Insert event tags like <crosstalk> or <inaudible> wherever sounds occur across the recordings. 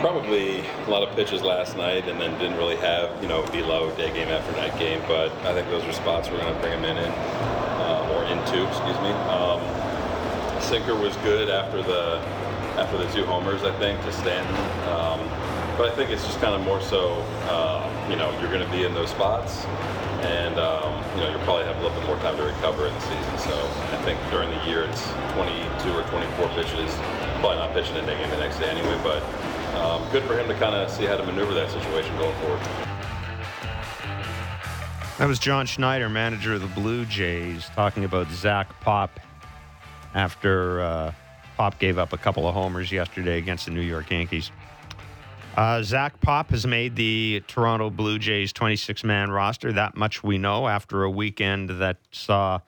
Probably a lot of pitches last night, and then didn't really have you know velo day game after night game. But I think those are spots we're going to bring him in in uh, or into, excuse me. Um, sinker was good after the after the two homers, I think, to Stanton. Um, but I think it's just kind of more so, uh, you know, you're going to be in those spots, and um, you know, you'll probably have a little bit more time to recover in the season. So I think during the year it's 22 or 24 pitches. Probably not pitching a day game the next day anyway, but um, good for him to kind of see how to maneuver that situation going forward. That was John Schneider, manager of the Blue Jays, talking about Zach Pop after uh, Pop gave up a couple of homers yesterday against the New York Yankees. Uh, Zach Pop has made the Toronto Blue Jays 26 man roster. That much we know after a weekend that saw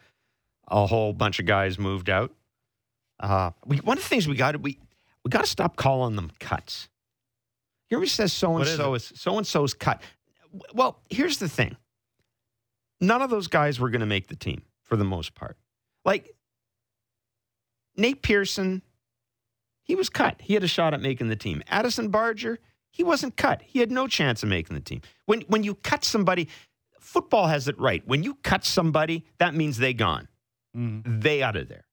a whole bunch of guys moved out. Uh, we, one of the things we got we we got to stop calling them cuts. Here he says so and so is so and so's cut. Well, here's the thing. None of those guys were going to make the team for the most part. Like Nate Pearson, he was cut. He had a shot at making the team. Addison Barger, he wasn't cut. He had no chance of making the team. When when you cut somebody, football has it right. When you cut somebody, that means they gone. Mm. They out of there.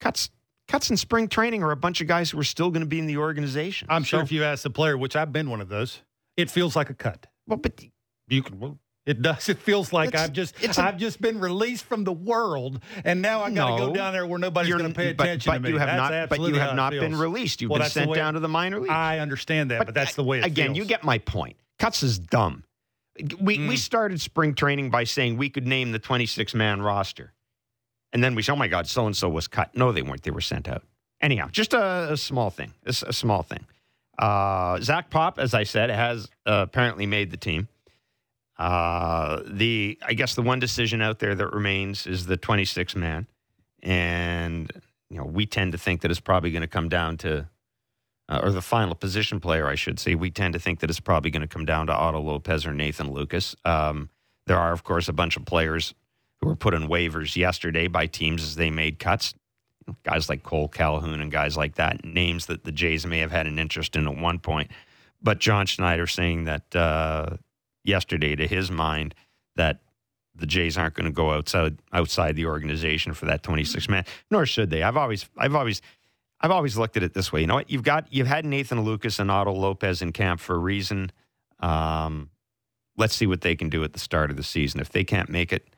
Cuts cuts in spring training are a bunch of guys who are still going to be in the organization. I'm sure if you ask the player, which I've been one of those, it feels like a cut. Well, but you can well, it does. <laughs> It feels like I've just i I've just been released from the world, and now I got to no, go down there where nobody's going to pay attention but, to me. You have not, but you have not been released. You've well, been sent down to the minor league. I understand that, but, but that's the way. it Again, feels. you get my point. Cuts is dumb. We mm. we started spring training by saying we could name the 26 man roster, and then we said, "Oh my God, so and so was cut." No, they weren't. They were sent out. Anyhow, just a, a small thing. A, a small thing. Uh, Zach Pop, as I said, has uh, apparently made the team. Uh, the I guess the one decision out there that remains is the 26 man, and you know we tend to think that it's probably going to come down to, uh, or the final position player, I should say. We tend to think that it's probably going to come down to Otto Lopez or Nathan Lukes. Um, there are, of course, a bunch of players who were put on waivers yesterday by teams as they made cuts. Guys like Cole Calhoun and guys like that, names that the Jays may have had an interest in at one point. But John Schneider saying that uh, yesterday to his mind that the Jays aren't going to go outside outside the organization for that 26 man, nor should they. I've always I've always I've always looked at it this way. You know what? You've got you've had Nathan Lukes and Otto Lopez in camp for a reason. Um, let's see what they can do at the start of the season. If they can't make it,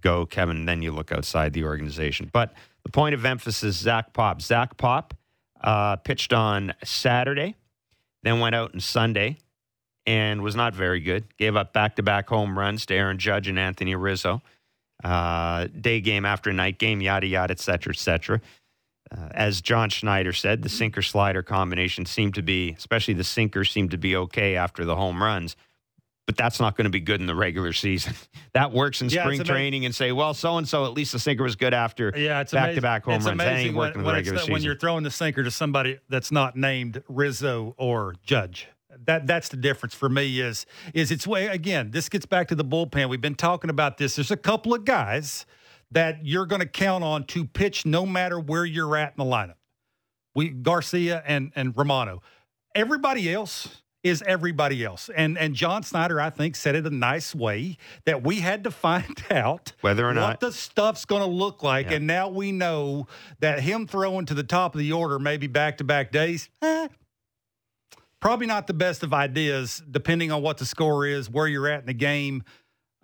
go Kevin. Then you look outside the organization. But the point of emphasis: Zach Pop. Zach Pop uh, pitched on Saturday, then went out on Sunday and was not very good. Gave up back to back home runs to Aaron Judge and Anthony Rizzo. Uh, day game after night game, yada, yada, et cetera, et cetera. Uh, as John Schneider said, the sinker slider combination seemed to be, especially the sinker, seemed to be okay after the home runs. But that's not going to be good in the regular season. <laughs> that works in yeah, spring training and say, well, so and so, at least the sinker was good after yeah, it's back to back home it's runs. Amazing working when, in the regular the, season. When you're throwing the sinker to somebody that's not named Rizzo or Judge that that's the difference for me is is it's way again this gets back to the bullpen we've been talking about this there's a couple of guys that you're going to count on to pitch no matter where you're at in the lineup we garcia and and romano everybody else is everybody else and and john schneider i think said it a nice way that we had to <laughs> find out whether or what not the stuff's going to look like yeah. and now we know that him throwing to the top of the order maybe back-to-back days eh, probably not the best of ideas, depending on what the score is, where you're at in the game.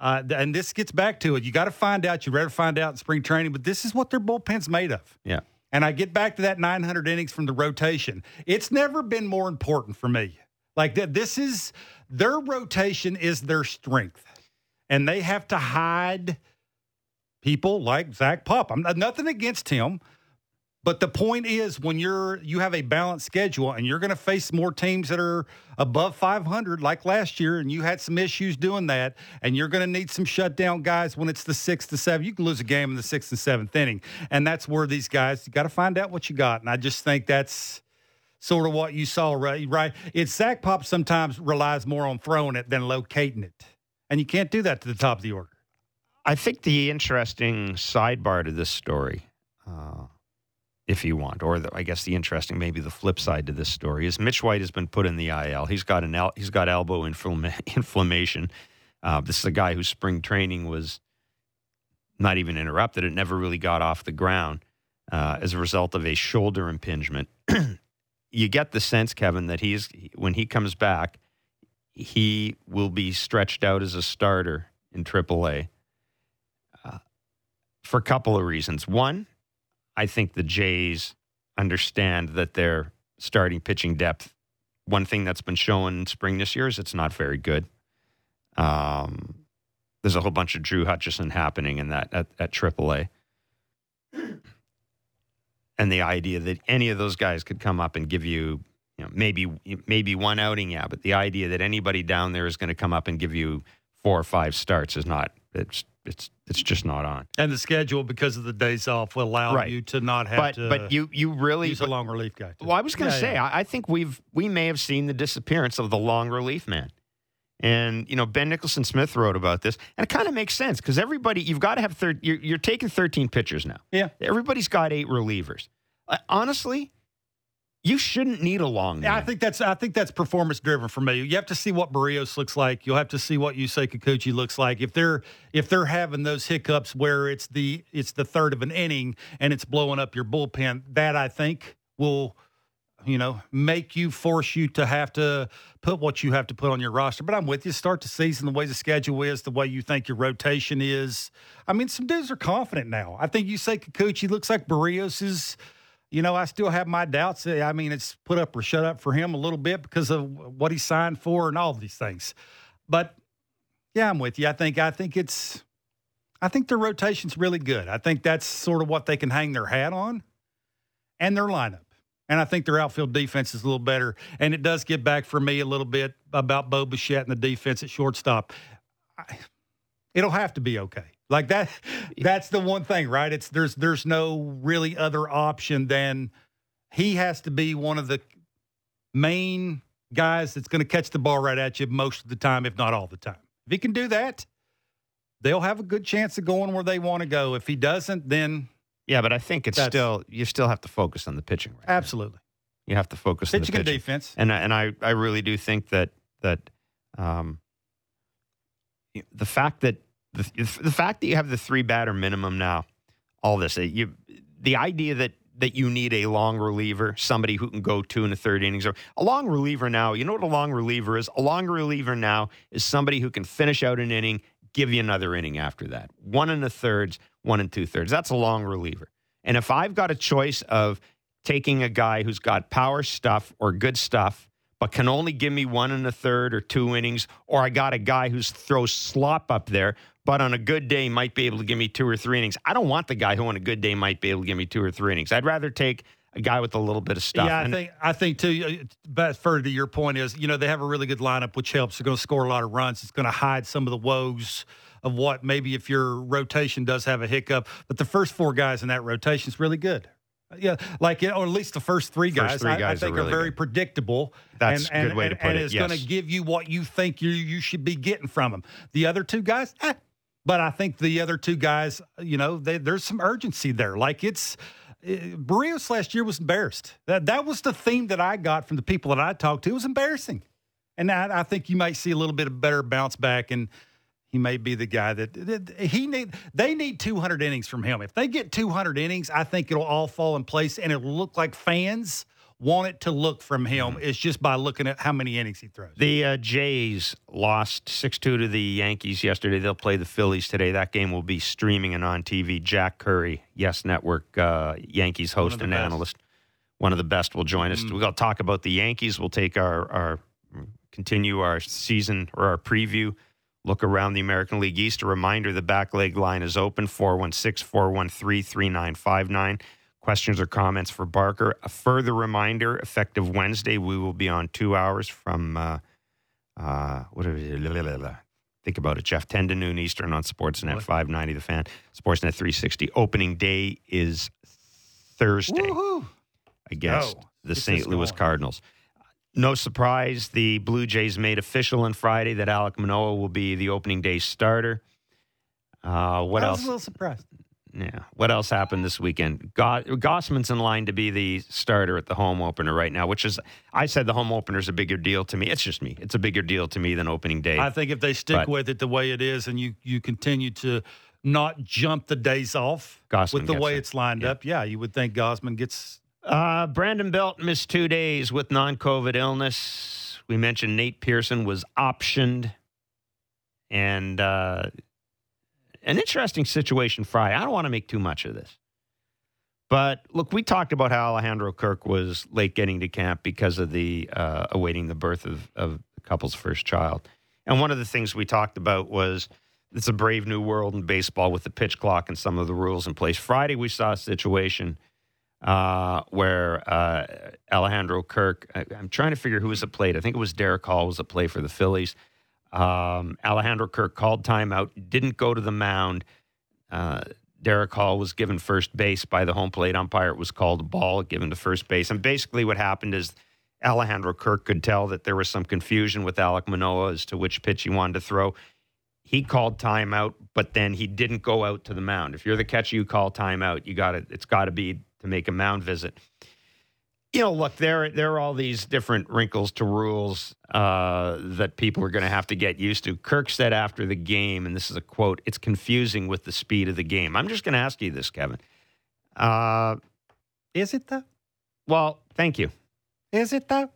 Uh, and this gets back to it. You got to find out. You'd rather find out in spring training, but this is what their bullpen's made of. Yeah. And I get back to that 900 innings from the rotation. It's never been more important for me. Like that, this is their rotation is their strength, and they have to hide people like Zach Pop. I'm uh, nothing against him. But the point is, when you're you have a balanced schedule and you're going to face more teams that are above 500, like last year, and you had some issues doing that, and you're going to need some shutdown guys when it's the sixth to seventh. You can lose a game in the sixth and seventh inning, and that's where these guys you got to find out what you got. And I just think that's sort of what you saw, right? Right? It's Zach Pop sometimes relies more on throwing it than locating it, and you can't do that to the top of the order. I think the interesting sidebar to this story. Uh, if you want. Or the, I guess the interesting, maybe the flip side to this story is Mitch White has been put in the IL. He's got an el- he's got elbow <laughs> inflammation. Uh, this is a guy whose spring training was not even interrupted. It never really got off the ground uh, as a result of a shoulder impingement. <clears throat> you get the sense, Kevin, that he's when he comes back, he will be stretched out as a starter in AAA uh, for a couple of reasons. One, I think the Jays understand that their starting pitching depth. One thing that's been shown in spring this year is it's not very good. Um, there's a whole bunch of Drew Hutchison happening in that at, at AAA. And the idea that any of those guys could come up and give you, you know, maybe maybe one outing, yeah, but the idea that anybody down there is going to come up and give you four or five starts is not it's it's it's just not on. And the schedule, because of the days off, will allow Right. you to not have But to but you you really use a long relief guy. too. Well, I was going to Yeah, say, yeah. I, I think we've we may have seen the disappearance of the long relief man. And you know, Ben Nicholson Smith wrote about this, and it kind of makes sense because everybody you've got to have thir- you're, you're taking 13 pitchers now. Yeah. everybody's got eight relievers. Uh, honestly, you shouldn't need a long. Yeah, I think that's I think that's performance driven for me. You have to see what Berrios looks like. You'll have to see what Yusei Kikuchi looks like. If they're if they're having those hiccups where it's the it's the third of an inning and it's blowing up your bullpen, that I think will you know make you force you to have to put what you have to put on your roster. But I'm with you. Start the season the way the schedule is, the way you think your rotation is. I mean, some dudes are confident now. I think you say Kikuchi looks like Berrios is you know, I still have my doubts. Eh, I mean, it's put up or shut up for him a little bit because of what he signed for and all these things. But yeah, I'm with you. I think I think it's I think their rotation's really good. I think that's sort of what they can hang their hat on and their lineup. And I think their outfield defense is a little better. And it does get back for me a little bit about Bo Bichette and the defense at shortstop. I, it'll have to be okay. Like that that's the one thing, right? It's there's there's no really other option than he has to be one of the main guys that's going to catch the ball right at you most of the time, if not all the time. If he can do that, they'll have a good chance of going where they want to go. If he doesn't, then yeah, but I think it's That's- still you still have to focus on the pitching. Right now. absolutely. You have to focus on the Pitching and defense. and I- and I I really do think that that um, the fact that the the fact that you have the three batter minimum now, all this you the idea that that you need a long reliever, somebody who can go two and a third innings, or a long reliever now. You know what a long reliever is? A long reliever now is somebody who can finish out an inning, give you another inning after that. One and a thirds, one and two thirds. That's a long reliever. And if I've got a choice of taking a guy who's got power stuff or good stuff, but can only give me one and a third or two innings, or I got a guy who throws slop up there, but on a good day might be able to give me two or three innings. I don't want the guy who on a good day might be able to give me two or three innings. I'd rather take a guy with a little bit of stuff. Yeah, I And- think I think too. uh, But further to your point is, you know, they have a really good lineup, which helps. They're going to score a lot of runs. It's going to hide some of the woes of what maybe if your rotation does have a hiccup. But the first four guys in that rotation is really good. Yeah, like or at least the first three guys, three I- I, guys are think really very good. predictable. That's and, a good way to put and it, And it's going to give you what you think you you should be getting from them. The other two guys, eh. but I think the other two guys, you know, they, there's some urgency there. Like it's uh, Berrios last year was embarrassed. That that was the theme that I got from the people that I talked to. It was embarrassing, and I, I think you might see a little bit of better bounce back and. He may be the guy that, that he need. They need 200 innings from him. If they get 200 innings, I think it'll all fall in place, and it'll look like fans want it to look from him. It's just by looking at how many innings he throws. The uh, Jays lost 6 2 to the Yankees yesterday. They'll play the Phillies today. That game will be streaming and on TV. Jack Curry, Yes Network, uh, Yankees host and best. Mm. analyst. One of the best will join us. Going to talk about the Yankees. We'll take our, our continue our season or our preview. Look around the American League East. A reminder the back leg line is open 416 413 3959. Questions or comments for Barker. A further reminder effective Wednesday, we will be on two hours from, uh, uh, what are we, think about it, Jeff, 10 to noon Eastern on Sportsnet 590, the fan, Sportsnet 360. Opening day is Thursday Woohoo! against Go. the St. Louis. Cardinals. No surprise, the Blue Jays made official on Friday that Alek Manoah will be the opening day starter. Uh, what I else? a little surprised. yeah. What else happened this weekend? Go- Gausman's in line to be the starter at the home opener right now, which is I said the home opener is a bigger deal to me. It's just me. It's a bigger deal to me than opening day. I think if they stick But- with it the way it is, and you you continue to not jump the days off Gausman with the way it. it's lined Yeah. up, yeah, you would think Gausman gets. Uh, Brandon Belt missed two days with non-COVID illness. We mentioned Nate Pearson was optioned, and uh, an interesting situation. Fry. I don't want to make too much of this, but look, we talked about how Alejandro Kirk was late getting to camp because of the uh, awaiting the birth of, of the couple's first child, and one of the things we talked about was. It's a brave new world in baseball with the pitch clock and some of the rules in place. Friday, we saw a situation uh, where uh, Alejandro Kirk, I, I'm trying to figure who was at plate. I think it was Darick Hall was at play for the Phillies. Um, Alejandro Kirk called timeout, didn't go to the mound. Uh, Darick Hall was given first base by the home plate umpire. It was called a ball, given to first base. And basically, what happened is Alejandro Kirk could tell that there was some confusion with Alek Manoah as to which pitch he wanted to throw. He called timeout, but then he didn't go out to the mound. If you're the catcher, you call timeout. You got to It's got to be to make a mound visit. You know, look, there there are all these different wrinkles to rules uh, that people are going to have to get used to. Kirk said after the game, and this is a quote: "It's confusing with the speed of the game." I'm just going to ask you this, Kevin. Uh, Is it though? well, thank you. Is it though?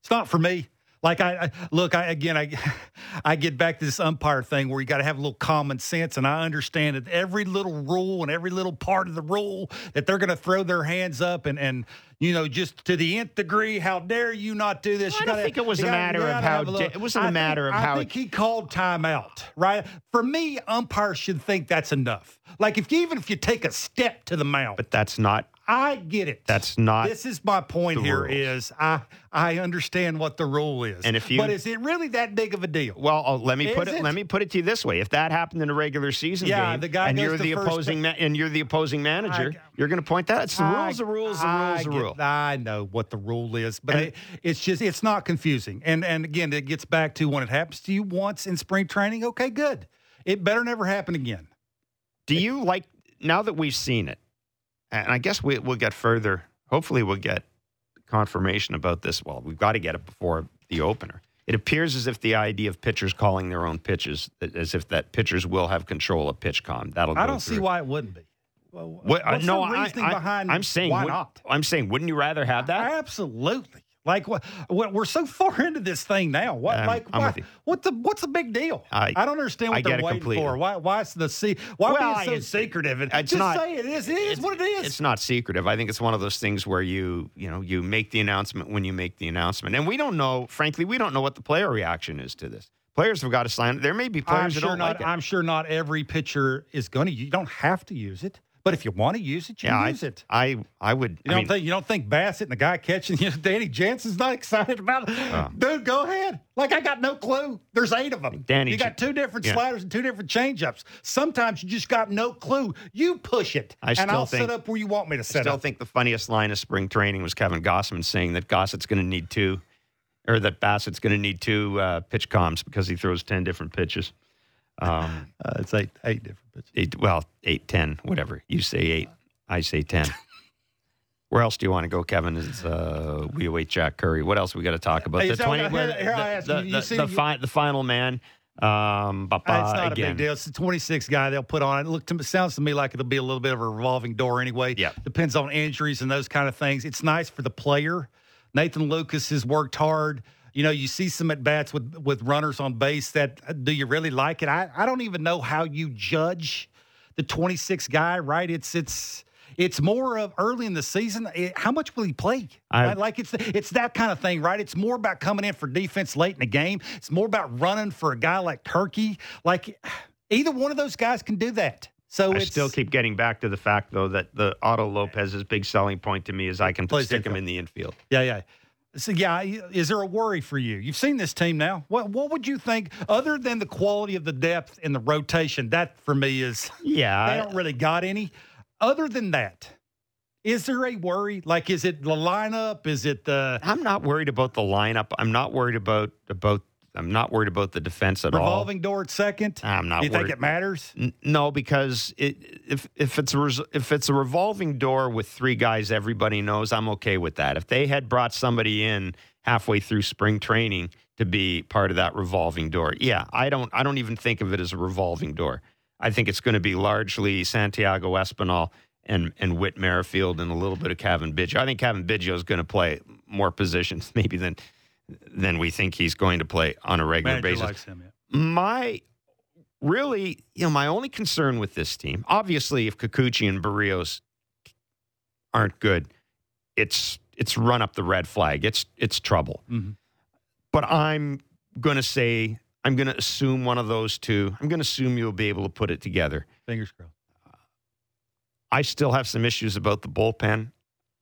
It's not for me. Like I, I look, I again, I, <laughs> I get back to this umpire thing where you got to have a little common sense, and I understand that every little rule and every little part of the rule that they're going to throw their hands up and and you know just to the nth degree. How dare you not do this? I You don't gotta- think it was a gotta- matter of how little- it wasn't a I matter think- of how I think he called timeout. Right for me, umpires should think that's enough. Like if you, even if you take a step to the mound, But that's not. I get it. That's not. This is my point here rules. is I I understand what the rule is. And if you- But is it really that big of a deal? Well, oh, let me put it, it? Let me put it to you this way: If that happened in a regular season Yeah, game, the guy and you're the opposing ma- and you're the opposing manager, I- you're going to point that. It's the I- rules, the rules, the rules, the rule. I know what the rule is, but And- it, it's just it's not confusing. And and again, it gets back to when it happens to you once in spring training. Okay, good. It better never happen again. Do you like now that we've seen it? And I guess we, we'll get further. Hopefully, we'll get confirmation about this. Well, we've got to get it before the opener. It appears as if the idea of pitchers calling their own pitches, as if that pitchers will have control of PitchCom. That'll. I don't see why it wouldn't be. Well, What, uh, no, the I- I, behind? I'm saying, why would- not? I'm saying, wouldn't you rather have that? Absolutely. Like what? what- We're so far <laughs> into this thing now. What? Um, like why, with you. what the? What's the big deal? I- don't understand what I they're waiting completely. for. Why? Why is the Why Well, being so it's- secretive? And it's just not- say it is. It is what it is. It's not secretive. I think it's one of those things where you, you know, you make the announcement when you make the announcement, and we don't know. Frankly, we don't know what the player reaction is to this. Players have got to sign. it. There may be players I'm that sure don't not. like it. I'm sure not every pitcher is going to. You don't have to use it, but if you want to use it, you yeah, use I, it. I, I would. You I don't mean, think you don't think Bassitt and the guy catching you know, Danny Jansen's not excited about it? Oh. Dude, go ahead. Like I got no clue. There's eight of them. Danny you got two different yeah. sliders and two different changeups. Sometimes you just got no clue. You push it, I and I'll think- set up where you want me to I set still up. think the funniest line of spring training was Kevin Gausman saying that Gossett's going to need two, or that Bassitt's going to need two uh, pitch comms because he throws ten different pitches. Um, <laughs> Uh, it's eight eight different pitches. eight, well, eight, ten, whatever. You say eight, I say ten. <laughs> Where else do you want to go, Kevin? Is uh, we await Jack Curry? What else we got to talk about? Hey, the so, twenty, here- here I ask the, you, you the, see- the, you- fi- the final man. Um, Uh, it's not again, a big deal. It's the 26 guy they'll put on it. Look to me, sounds to me like it'll be a little bit of a revolving door anyway. Yeah. Depends on injuries and those kind of things. It's nice for the player. Nathan Lukes has worked hard. You know, you see some at bats with with runners on base that uh, do you really like it? I, I don't even know how you judge the 26 guy, right? It's it's it's more of early in the season. It- how much will he play? I- Right? Like it's it's that kind of thing, right? It's more about coming in for defense late in the game. It's more about running for a guy like Turkey. Like <sighs> either one of those guys can do that. So I still keep getting back to the fact, though, that the Otto Lopez's big selling point to me is I can stick him in the infield. Yeah, yeah. So yeah, is there a worry for you? You've seen this team now. What what would you think, other than the quality of the depth and the rotation? That for me is Yeah, they don't really got any. Other than that, is there a worry? Like, is it the lineup? Is it the I'm not worried about the lineup. I'm not worried about about I'm not worried about the defense at all. Revolving door at second. I'm not you think it matters? N- No, because it, if if it's a res- if it's a revolving door with three guys everybody knows, I'm okay with that. If they had brought somebody in halfway through spring training to be part of that revolving door, yeah, I don't I don't even think of it as a revolving door. I think it's going to be largely Santiago Espinal and and Whit Merrifield and a little bit of Cavan Biggio. I think Cavan Biggio is going to play more positions <laughs> maybe than than we think he's going to play on a regular Manager basis likes him. Yeah. my really, you know, my only concern with this team, obviously, if Kikuchi and Berrios aren't good, it's it's run up the red flag. It's it's trouble. Mhm. But I'm going to say I'm going to assume one of those two. I'm going to assume you'll be able to put it together. Fingers crossed. I still have some issues about the bullpen.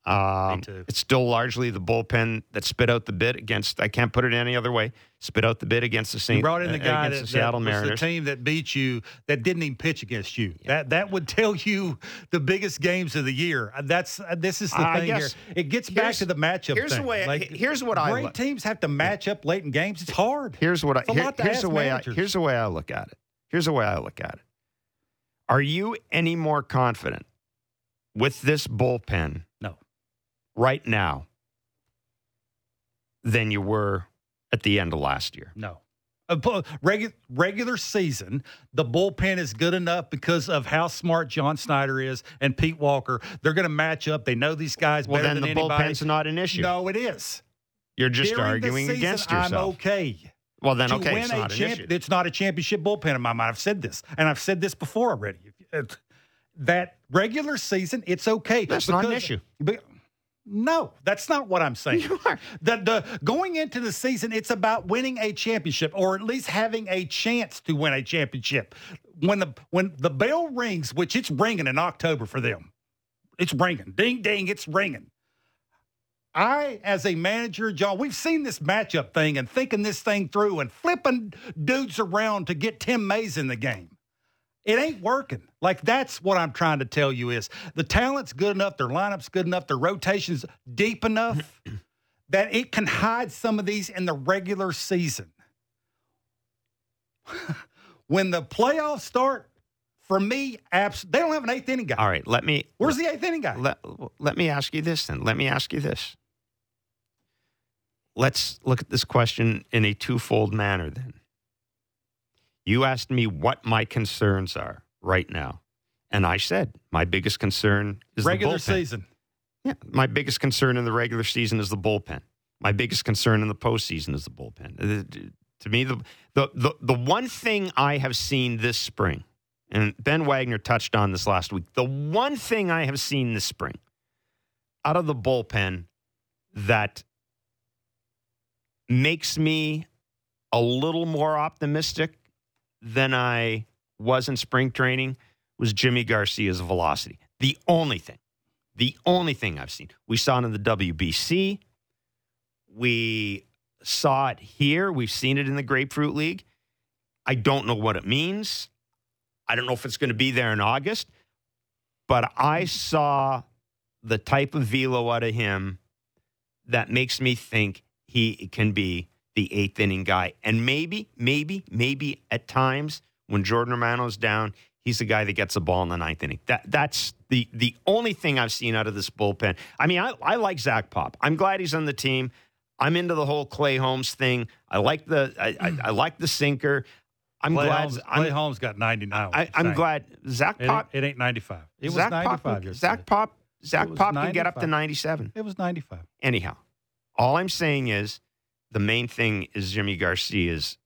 Um. It's still largely the bullpen that spit out the bid against. I can't put it any other way. Spit out the bid against the Saint. You brought in the uh, guy that, the Seattle that was Mariners. the team that beat you that didn't even pitch against you. That that would tell you the biggest games of the year. Uh, That's uh, this is the I thing here. It gets back to the matchup. here's the way- Like, here's what I great look- teams have to match up late in games. It's hard. Here's what I It's a here- here's the way I, here's the way I look at it. Here's the way I look at it. Are you any more confident with this bullpen. Right now than you were at the end of last year? No. Uh, Regular, regular season, the bullpen is good enough because of how smart John Schneider is and Pete Walker. They're going to match up. They know these guys Well, better then than the anybody. bullpen's not an issue. No, it is. You're just During the arguing season, against yourself. I'm okay. Well, then to okay, win it's a not an champ- issue. it's not a championship bullpen in my mind. I've said this, and I've said this before already. That regular season, it's okay. That's not an issue. but- no, that's not what I'm saying. You are. The, the going into the season, it's about winning a championship, or at least having a chance to win a championship. When the when the bell rings, which it's ringing in October for them, it's ringing, ding ding, it's ringing. I, as a manager, John, we've seen this matchup thing and thinking this thing through and flipping dudes around to get Tim Mayza in the game. It ain't working. Like that's what I'm trying to tell you is the talent's good enough, their lineup's good enough, their rotation's deep enough <clears throat> that it can hide some of these in the regular season. <laughs> when the playoffs start, for me, abs- they don't have an eighth inning guy. All right, let me Where's the eighth inning guy? let, let me ask you this then. Let me ask you this. Let's look at this question in a twofold manner then. You asked me what my concerns are right now. And I said my biggest concern is regular season. Yeah, my biggest concern in the regular season is the bullpen. My biggest concern in the postseason is the bullpen. Uh, To me, the, the the the one thing I have seen this spring, and Ben Wagner touched on this last week. The one thing I have seen this spring out of the bullpen that makes me a little more optimistic than I was in spring training was Yimi Garcia's velocity. The only thing. The only thing I've seen. We saw it in the WBC. We saw it here. We've seen it in the Grapefruit League. I don't know what it means. I don't know if it's going to be there in August, but I saw the type of velo out of him that makes me think he can be the eighth inning guy. And maybe, maybe, maybe at times when Jordan Romano's down, he's the guy that gets the ball in the ninth inning. That that's the the only thing I've seen out of this bullpen. I mean, I, I like Zach Pop. I'm glad he's on the team. I'm into the whole Clay Holmes thing. I like the I, I, hmm. I like the sinker. I'm Clay glad. Holmes, I'm, Clay Holmes got 99. I, I'm glad Zach It ain't, Pop. it ain't 95. It was Zach 95. Pop. Zach Pop. Zach was Pop can get up to 97. It was 95. Anyhow, all I'm saying is the main thing is Yimi Garcia's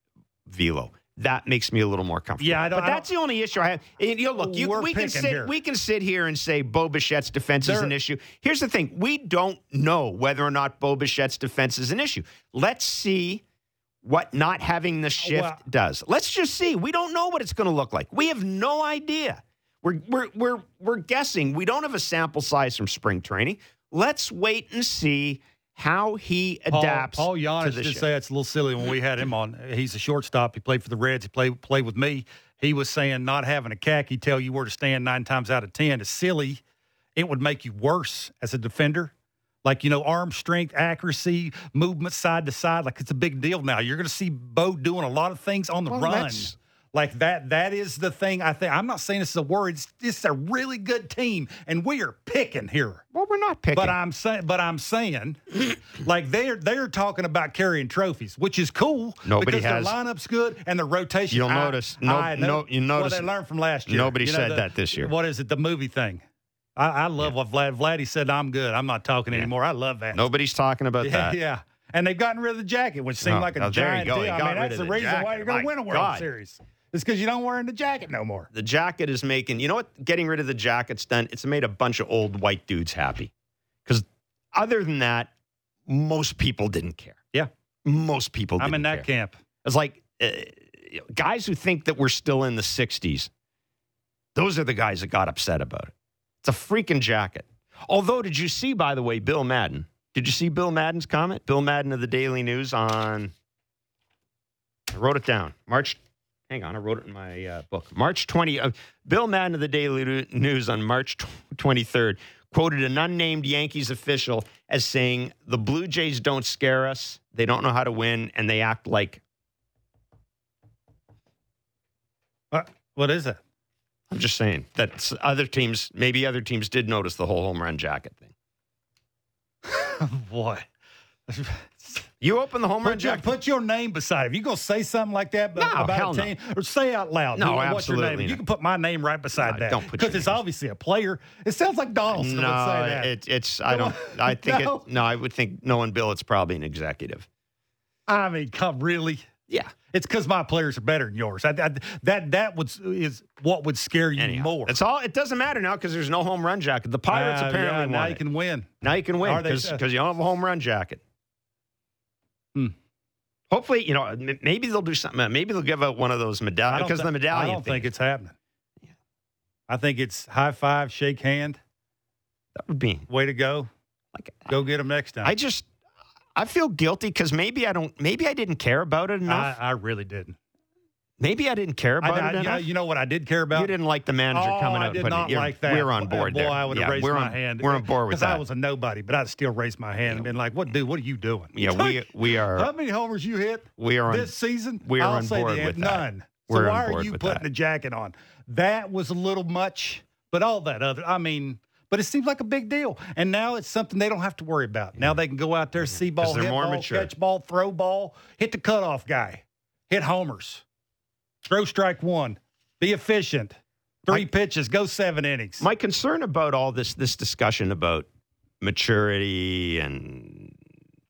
velo. That makes me a little more comfortable. Yeah, I don't- But I that's the only issue I have. And, you know, look, you, we can sit here. we can sit here and say Bo Bichette's defense is an issue. Here's the thing: we don't know whether or not Bo Bichette's defense is an issue. Let's see what not having the shift Well- does. Let's just see. We don't know what it's going to look like. We have no idea. We're we're we're we're guessing. We don't have a sample size from spring training. Let's wait and see how he adapts. Paul, Paul Janish did shift. say it's a little silly when we had him on. He's a shortstop. He played for the Reds. He played played with me. He was saying not having a khaki tell you where to stand nine times out of ten is silly. It would make you worse as a defender. Like, you know, arm strength, accuracy, movement side to side. Like, it's a big deal now. You're going to see Bo doing a lot of things on the Well, run. that's- Like that, that is the thing I think. I'm not saying this is a worry. It's, it's a really good team, and we are picking here. Well, we're not picking. But I'm saying, but I'm saying, like they're they're talking about carrying trophies, which is cool. Nobody because has- their lineup's good and the rotation. You'll I- notice- no- I know- no- you notice- what they learned from last year. nobody You know, said the- that this year. What is it? The movie thing. I, I love what Vlad Vladdy said. I'm good. I'm not talking anymore. I love that. Nobody's talking about Yeah, that. yeah. And they've gotten rid of the jacket, which seemed Oh, like a oh, giant deal. I mean, that's the the reason why you're going to win a World God. Series. It's because you don't wear the jacket no more. The jacket is making, you know what getting rid of the jacket's done? It's made a bunch of old white dudes happy. Because other than that, most people didn't care. Yeah. Most people didn't I'm in that care. camp. It's like uh, guys who think that we're still in the 60s, those are the guys that got upset about it. It's a freaking jacket. Although, did you see, by the way, Bill Madden? Did you see Bill Madden's comment? Bill Madden of the Daily News on. I wrote it down. March. Hang on, I wrote it in my uh, book. March 20. Uh, Bill Madden of the Daily News on March tw- 23rd quoted an unnamed Yankees official as saying, The Blue Jays don't scare us. They don't know how to win, and they act like What, what is it? I'm just saying that other teams, maybe other teams did notice the whole home run jacket thing. <laughs> Boy. You open the home run your, jacket. put your name beside it. If you're going to say something like that No, about hell a no. or say out loud No, what's your absolutely name. and You can put my name right beside No, that. don't put Because it's name. obviously a player. It sounds like Donaldson would say no, that. it, it's. I don't. I think <laughs> No. it. No, I would think no. knowing Bill, it's probably an executive. I mean, come really? Yeah. It's because my players are better than yours. I, I, that that would is what would scare you Anyhow, more. It's all. It doesn't matter now because there's no home run jacket. The Pirates Uh, apparently yeah, now it. you can win. now you can win because you don't have a home run jacket. Hmm. Hopefully, you know, m- maybe they'll do something. Maybe they'll give out one of those I medallions because thi- the medallion. I don't thing, think it's happening. Yeah. I think it's high five, shake hand, that would be way to go. like. Go get them next time. I just. I feel guilty because maybe I don't. Maybe I didn't care about it I, enough. I really didn't. Maybe I didn't care I, about I- it you, know, enough. you know what I did care about? You didn't like the manager oh, coming out. I did not it- like that. We're on oh, board boy, there. I would have yeah, raised we're my hand. We're on board with <laughs> Because that. I was a nobody, but I'd still raise my hand and been like, "What, dude? What are you doing? yeah, we we are. How many homers you hit we are on. this season? we are I'll on say board with that. none. We're so on why are you putting that. the jacket on? That was a little much, but all that other, I mean. But it seems like a big deal, and now it's something they don't have to worry about. Now they can go out there, see ball, hit ball, mature. catch ball, throw ball, hit the cutoff guy, hit homers, throw strike one, be efficient, three pitches, go seven innings. My concern about all this this discussion about maturity and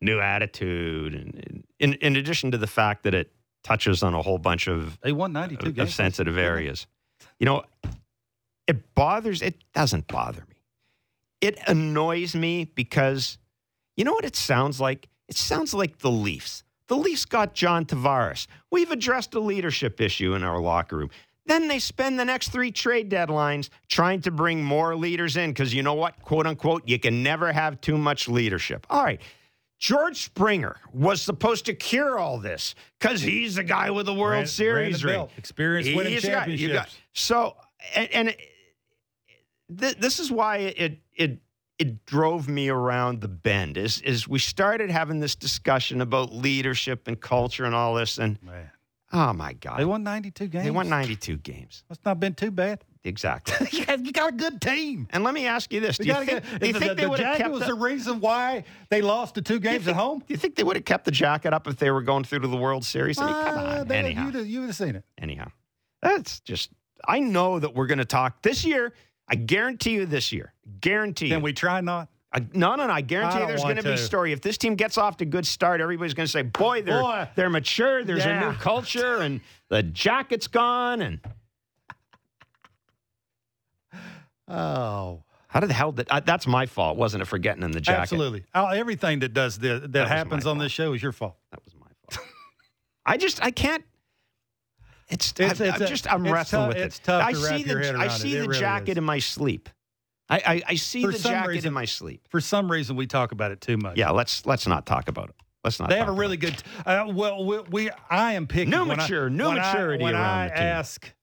new attitude, and in in addition to the fact that it touches on a whole bunch of they won ninety two of games. sensitive areas. You know, it bothers, it doesn't bother me. It annoys me because you know what it sounds like? It sounds like the Leafs. The Leafs got John Tavares. We've addressed a leadership issue in our locker room. Then they spend the next three trade deadlines trying to bring more leaders in because you know what? Quote unquote, you can never have too much leadership. All right. George Springer was supposed to cure all this because he's the guy with the World Brand- Series Brandon ring. Belt, experience winning He's the guy. You championships. got- so, and, and it- th- this is why it it it drove me around the bend. Is is we started having this discussion about leadership and culture and all this, and Man, oh my god, they won ninety two games. they won ninety two games That's not been too bad. exactly. <laughs> you, got, you got a good team. and let me ask you this: Do You think, get- do you the, think the, they the would have jacket kept was the, the reason why they lost the two games think- at home? Do you think they would have kept the jacket up if they were going through to the World Series? I mean, come Uh, on, they- anyhow. you'd, have- you would have seen it. anyhow. That's just I know that we're going to talk this year. I guarantee you this year. Guarantee Can you. we try not? I, no, no, no. I I guarantee you there's going to be a story. If this team gets off to a good start, everybody's going to say, boy, they're, Boy. they're mature. There's a new culture and the jacket's gone. And Oh, how did the hell did I, that's my fault, wasn't it, for getting in the jacket? absolutely. Oh, everything that does the, that, was happens on fault. this show is your fault. That was my fault. <laughs> I just, I can't. It's, It's- I, it's am just, I'm it's wrestling tough- with it's it. tough I to see the, I it. see It the really jacket is. in my sleep. I, I, I see For the jacket reason- in my sleep. For some reason, we talk about it too much. Yeah, let's let's not talk about it. Let's not. They have a really it. good. Uh, well, we, we I am picking New when I- mature- new when I- maturity when I the team. ask,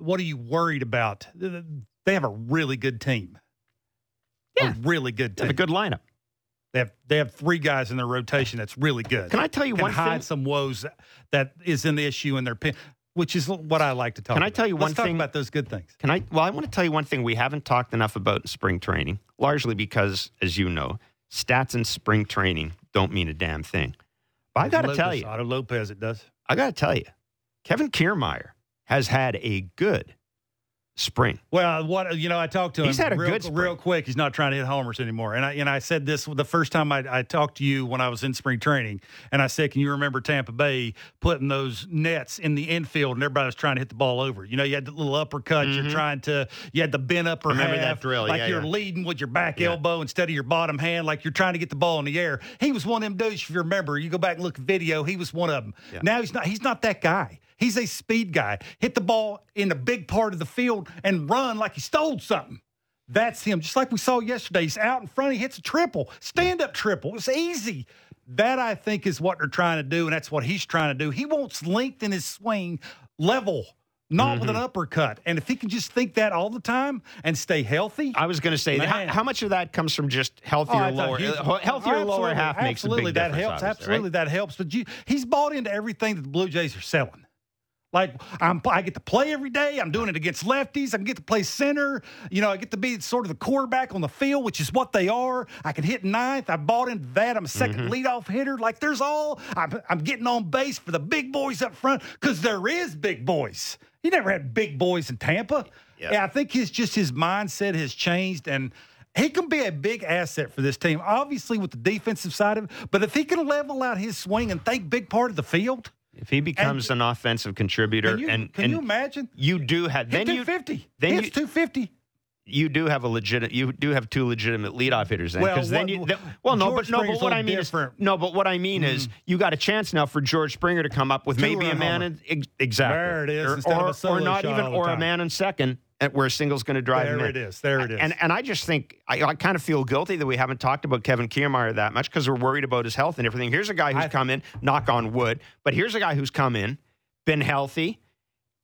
what are you worried about? They have a really good team. Yeah. a really good They have team. a good lineup. They have they have three guys in their rotation that's really good. Can I tell you Can one hide thing? some woes that is an issue in their pin, which is what I like to talk. Can I about. tell you Let's one talk thing- about those good things? Can I? Well, I want to tell you one thing we haven't talked enough about in spring training, largely because, as you know, stats in spring training don't mean a damn thing. But I got to tell you, Otto Lopez, it does. I got to tell you, Kevin Kiermaier has had a good spring. Well, what you know, I talked to him. He's had a real, good spring. real quick. He's not trying to hit homers anymore. And I and I said this the first time I, I talked to you when I was in spring training, and I said, "Can you remember Tampa Bay putting those nets in the infield and everybody was trying to hit the ball over? You know, you had the little uppercut. You're trying to you had the bent upper Mm-hmm. Remember that half, drill. like Yeah, you're yeah. leading with your back Yeah. elbow instead of your bottom hand, like you're trying to get the ball in the air. He was one of them dudes. If you remember, you go back and look at video. He was one of them. Now he's not. He's not that guy. He's a speed guy. Hit the ball in a big part of the field and run like he stole something. That's him. Just like we saw yesterday. He's out in front. He hits a triple, stand up triple. It's easy. That I think is what they're trying to do, and that's what he's trying to do. He wants length in his swing, level, not with an Mm-hmm. uppercut. And if he can just think that all the time and stay healthy, I was going to say, how, how much of that comes from just Oh, healthier thought lower, huge- uh, healthier lower Absolutely, half makes a absolutely, big that helps. Absolutely, right? that helps. But you, he's bought into everything that the Blue Jays are selling. Like I'm, I get to play every day. I'm doing it against lefties. I can get to play center. You know, I get to be sort of the quarterback on the field, which is what they are. I can hit ninth. I bought into that. I'm a 2nd Mm-hmm. leadoff hitter. Like there's all. I'm, I'm getting on base for the big boys up front because there is big boys. You never had big boys in Tampa. Yeah. Yeah, I think his just his mindset has changed and. He can be a big asset for this team, obviously with the defensive side of it. But if he can level out his swing and think big part of the field, If he becomes an offensive contributor, can you, and can and you imagine? you do have then you 250. then Hits you- 250. you do have a legit you do have two legitimate leadoff hitters then Well, because then you well no George but no Springer's but what I mean different. Is no but what I mean is mm. you got a chance now for George Springer to come up with Two maybe a man in, exactly There it is, or, instead of a or, or not even or a man in second where a single's going to drive him There in. it is. There it is. And and I just think I, I kind of feel guilty that we haven't talked about Kevin Kiermaier that much because we're worried about his health and everything. Here's a guy who's I- come in, knock on wood, but here's a guy who's come in, been healthy.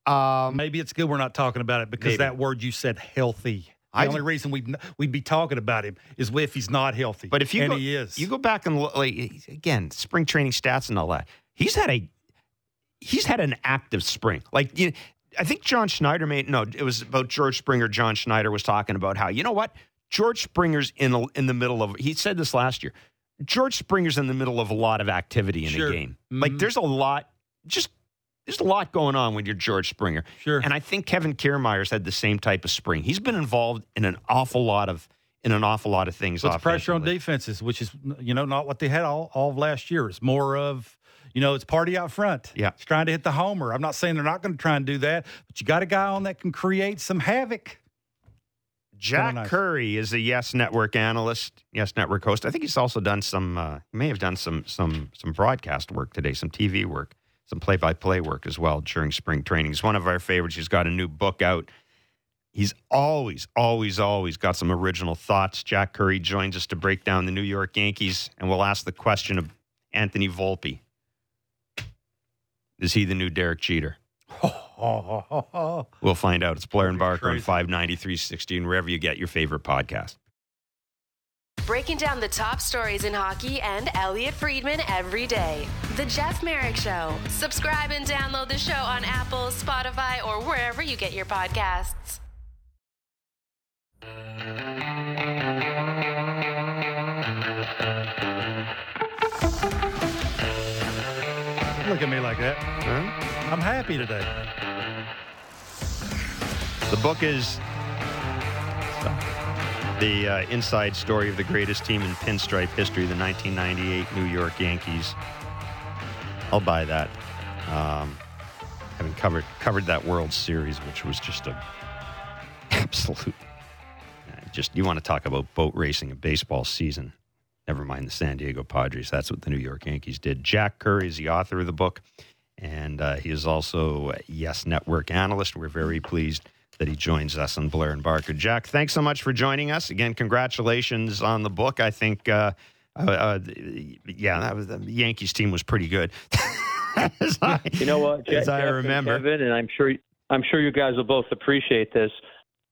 Um, Maybe it's good we're not talking about it because Maybe. that word you said, healthy. The I- only reason we'd, we'd be talking about him is if he's not healthy. But if you and go, he is. you go back and look, like again, spring training stats and all that. He's had a he's had an active spring. Like you, I think John Schneider made no. It was about George Springer. John Schneider was talking about how you know what George Springer's in a, in the middle of. He said this last year. George Springer's in the middle of a lot of activity in Sure. a game. Like Mhm. there's a lot. Just there's a lot going on when you're George Springer. Sure. And I think Kevin Kiermaier's had the same type of spring. He's been involved in an awful lot of in an awful lot of things. puts pressure on defenses, which is you know not what they had all, all of last year. It's more of you know it's party out front. Yeah. it's trying to hit the homer. I'm not saying they're not going to try and do that, but you got a guy on that can create some havoc. Jack nice. Curry is a Yes Network analyst, Yes Network host. I think he's also done some. Uh, he may have done some some some broadcast work today, some TV work, some play by play work as well during spring training. He's one of our favorites. He's got a new book out. He's always, always, always got some original thoughts. Jack Curry joins us to break down the New York Yankees, and we'll ask the question of Anthony Volpe: Is he the new Derek Jeter? <laughs> We'll find out. It's Blair and Barker on Crazy. 593.60 and wherever you get your favorite podcast. Breaking down the top stories in hockey and Elliotte Friedman every day. The Jeff Marek Show. Subscribe and download the show on Apple, Spotify, or wherever you get your podcasts. Look at me like that. Huh? I'm happy today. The book is the uh, inside story of the greatest team in pinstripe history, the 1998 New York Yankees. I'll buy that. Um, having covered covered that World Series, which was just a <laughs> absolute. uh, Just you want to talk about boat racing a baseball season? Never mind the San Diego Padres. That's what the New York Yankees did. Jack Curry is the author of the book, and uh, he is also a Yes Network analyst. We're very pleased that he joins us on Blair and Barker. Jack, thanks so much for joining us. Again, congratulations on the book. I think, uh, uh, uh, yeah, that was the Yankees team was pretty good. <laughs> I, You know what, as I Jeff remember. Kevin, and I'm sure I'm sure you guys will both appreciate this.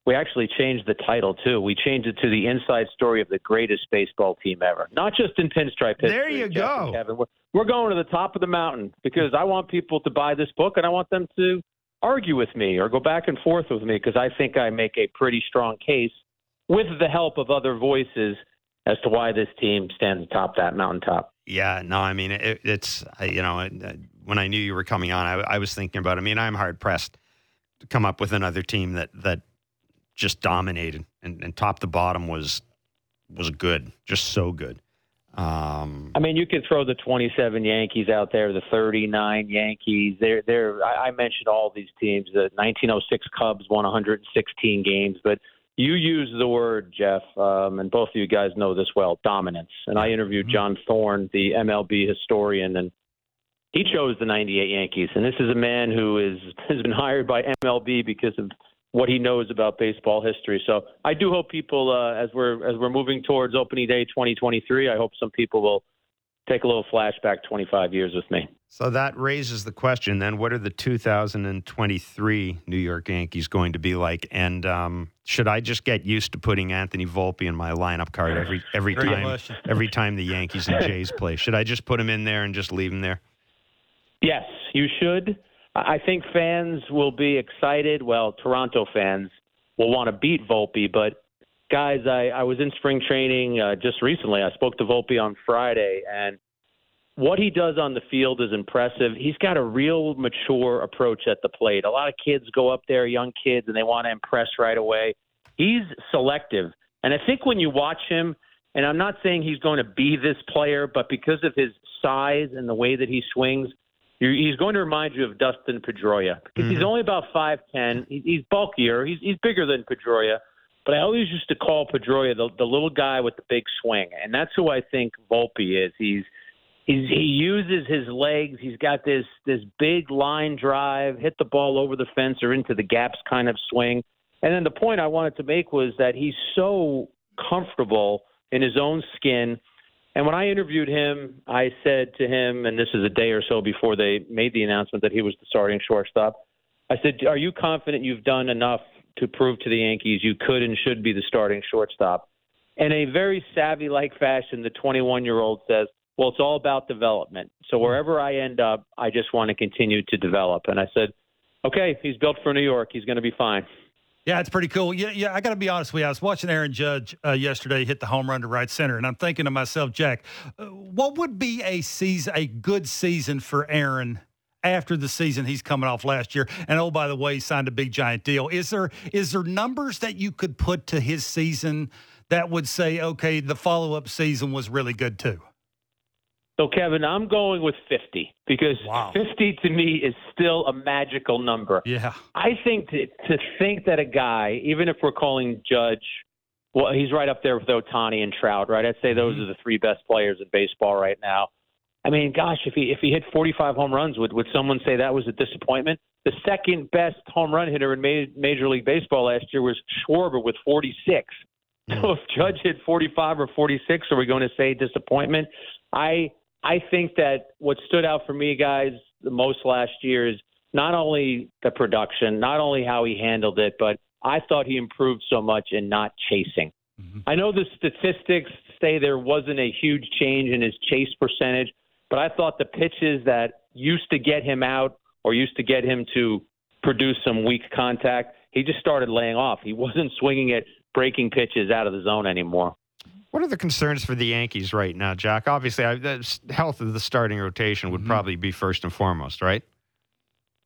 We actually changed the title too. We changed it to the inside story of the greatest baseball team ever. Not just in pinstripe history. There you Jeff go. Kevin. We're, we're going to the top of the mountain because I want people to buy this book and I want them to argue with me or go back and forth with me because I think I make a pretty strong case with the help of other voices as to why this team stands atop that mountaintop. Yeah, no, I mean it, it's you know it- uh, when I knew you were coming on, I, I was thinking about. it. I mean, I'm hard pressed to come up with another team that that just dominated and, and top to bottom was was good, just so good. Um, I mean, you could throw the 27 Yankees out there, the 39 Yankees. They're, they're, I I mentioned all these teams. The 1906 Cubs won 116 games, but you use the word, Jeff, um, and both of you guys know this well, dominance. And I interviewed John Thorn, the MLB historian, and he chose the 98 Yankees. And this is a man who is has been hired by MLB because of what he knows about baseball history. So I do hope people, uh, as we're as we're moving towards opening day 2023, I hope some people will take a little flashback 25 years with me. so that raises the question then: What are the 2023 New York Yankees going to be like? And um, should I just get used to putting Anthony Volpe in my lineup card every every Great time question. <laughs> every time the Yankees and Jays play? Should I just put him in there and just leave him there? Yes, you should. I think fans will be excited. Well, Toronto fans will want to beat Volpe, but guys, I, I was in spring training uh, just recently. I spoke to Volpe on Friday, and what he does on the field is impressive. He's got a real mature approach at the plate. A lot of kids go up there, young kids, and they want to impress right away. He's selective. And I think when you watch him, and I'm not saying he's going to be this player, but because of his size and the way that he swings, he's going to remind you of Dustin Pedroia because he's mm-hmm. only about five ten. He's bulkier. He's he's bigger than Pedroia, but I always used to call Pedroia the, the little guy with the big swing, and that's who I think Volpe is. He's he's he uses his legs. He's got this this big line drive, hit the ball over the fence or into the gaps kind of swing. And then the point I wanted to make was that he's so comfortable in his own skin. And when I interviewed him, I said to him, and this is a day or so before they made the announcement that he was the starting shortstop. I said, "Are you confident you've done enough to prove to the Yankees you could and should be the starting shortstop?" In a very savvy-like fashion, the 21-year-old says, "Well, it's all about development. So wherever I end up, I just want to continue to develop." And I said, "Okay, he's built for New York. He's going to be fine." Yeah, it's pretty cool. Yeah, yeah. I got to be honest with you. I was watching Aaron Judge uh, yesterday hit the home run to right center, and I'm thinking to myself, Jack, uh, what would be a season, a good season for Aaron after the season he's coming off last year? And oh, by the way, he signed a big giant deal. Is there is there numbers that you could put to his season that would say, okay, the follow up season was really good too? So, Kevin, I'm going with 50 because Wow. 50 to me is still a magical number. Yeah. I think to, to think that a guy, even if we're calling Judge, well, he's right up there with Ohtani and Trout, right? I'd say those mm-hmm. are the three best players in baseball right now. I mean, gosh, if he if he hit 45 home runs, would would someone say that was a disappointment? The second best home run hitter in Ma- Major League Baseball last year was Schwarber with 46. So mm. if Judge hit 45 or 46, are we going to say disappointment? I I think that what stood out for me, guys, the most last year is not only the production, not only how he handled it, but I thought he improved so much in not chasing. Mm-hmm. I know the statistics say there wasn't a huge change in his chase percentage, but I thought the pitches that used to get him out or used to get him to produce some weak contact, he just started laying off. He wasn't swinging at breaking pitches out of the zone anymore. What are the concerns for the Yankees right now, Jack? Obviously, I, the health of the starting rotation would mm-hmm. probably be first and foremost, right?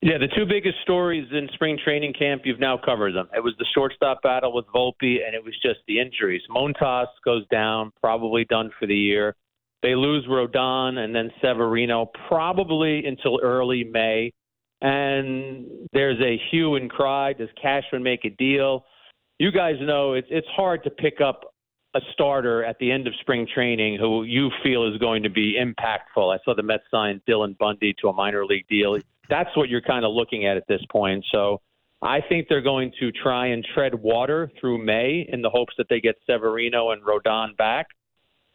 Yeah, the two biggest stories in spring training camp, you've now covered them. It was the shortstop battle with Volpe, and it was just the injuries. Montas goes down, probably done for the year. They lose Rodon and then Severino, probably until early May. And there's a hue and cry. Does Cashman make a deal? You guys know it's it's hard to pick up a starter at the end of spring training who you feel is going to be impactful. I saw the Mets sign Dylan Bundy to a minor league deal. That's what you're kind of looking at at this point. So I think they're going to try and tread water through May in the hopes that they get Severino and Rodon back.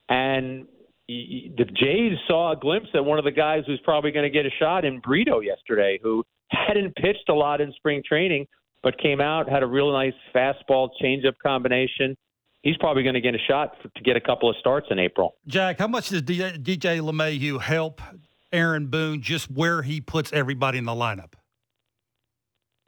And the Jays saw a glimpse at one of the guys who's probably going to get a shot in Brito yesterday, who hadn't pitched a lot in spring training, but came out had a real nice fastball changeup combination. He's probably going to get a shot for, to get a couple of starts in April. Jack, how much does DJ LeMahieu help Aaron Boone just where he puts everybody in the lineup?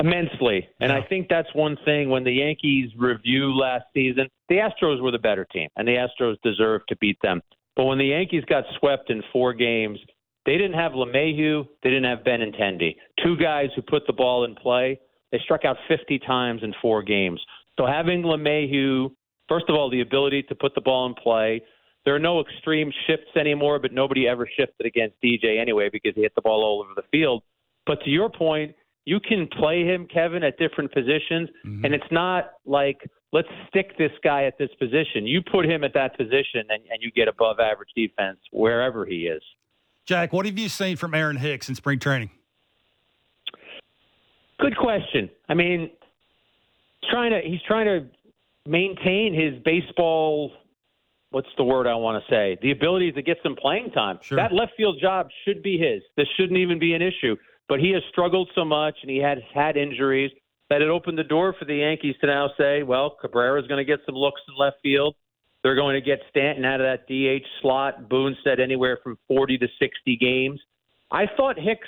Immensely. And Yeah. I think that's one thing when the Yankees review last season, the Astros were the better team, and the Astros deserved to beat them. But when the Yankees got swept in four games, they didn't have LeMahieu, they didn't have Benintendi, two guys who put the ball in play. They struck out 50 times in four games. So having LeMahieu, first of all, the ability to put the ball in play. There are no extreme shifts anymore, but nobody ever shifted against DJ anyway because he hit the ball all over the field. But to your point, you can play him, Kevin, at different positions, mm-hmm. and it's not like let's stick this guy at this position. You put him at that position, and, and you get above average defense wherever he is. Jack, what have you seen from Aaron Hicks in spring training? Good question. I mean, trying to he's trying to maintain his baseball. What's the word I want to say? The ability to get some playing time. Sure. That left field job should be his. This shouldn't even be an issue. But he has struggled so much, and he has had injuries that it opened the door for the Yankees to now say, well, Cabrera's going to get some looks in left field. They're going to get Stanton out of that DH slot. Boone said anywhere from 40 to 60 games. I thought Hicks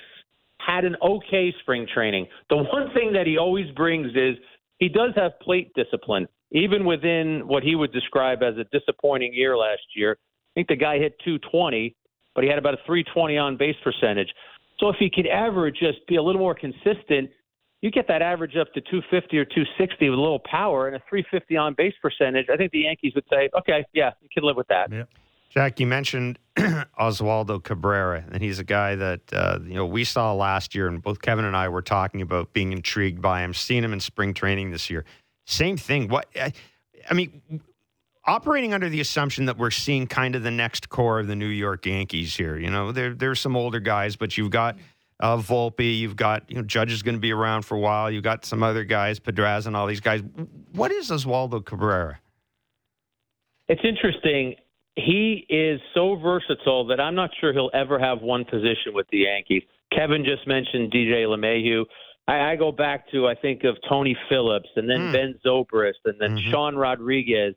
had an okay spring training. The one thing that he always brings is he does have plate discipline, even within what he would describe as a disappointing year last year. I think the guy hit 220, but he had about a 320 on base percentage. So if he could ever just be a little more consistent, you get that average up to 250 or 260 with a little power and a 350 on base percentage. I think the Yankees would say, okay, yeah, you can live with that. Yeah. Jack, you mentioned <clears throat> Oswaldo Cabrera, and he's a guy that uh, you know we saw last year, and both Kevin and I were talking about being intrigued by him, seeing him in spring training this year. Same thing. What I, I mean, operating under the assumption that we're seeing kind of the next core of the New York Yankees here. You know, there there's some older guys, but you've got uh, Volpe, you've got you know Judge is going to be around for a while. You've got some other guys, Peraza, and all these guys. What is Oswaldo Cabrera? It's interesting. He is so versatile that I'm not sure he'll ever have one position with the Yankees. Kevin just mentioned DJ LeMahieu. I, I go back to I think of Tony Phillips and then Hmm. Ben Zobrist and then Mhm. Sean Rodriguez.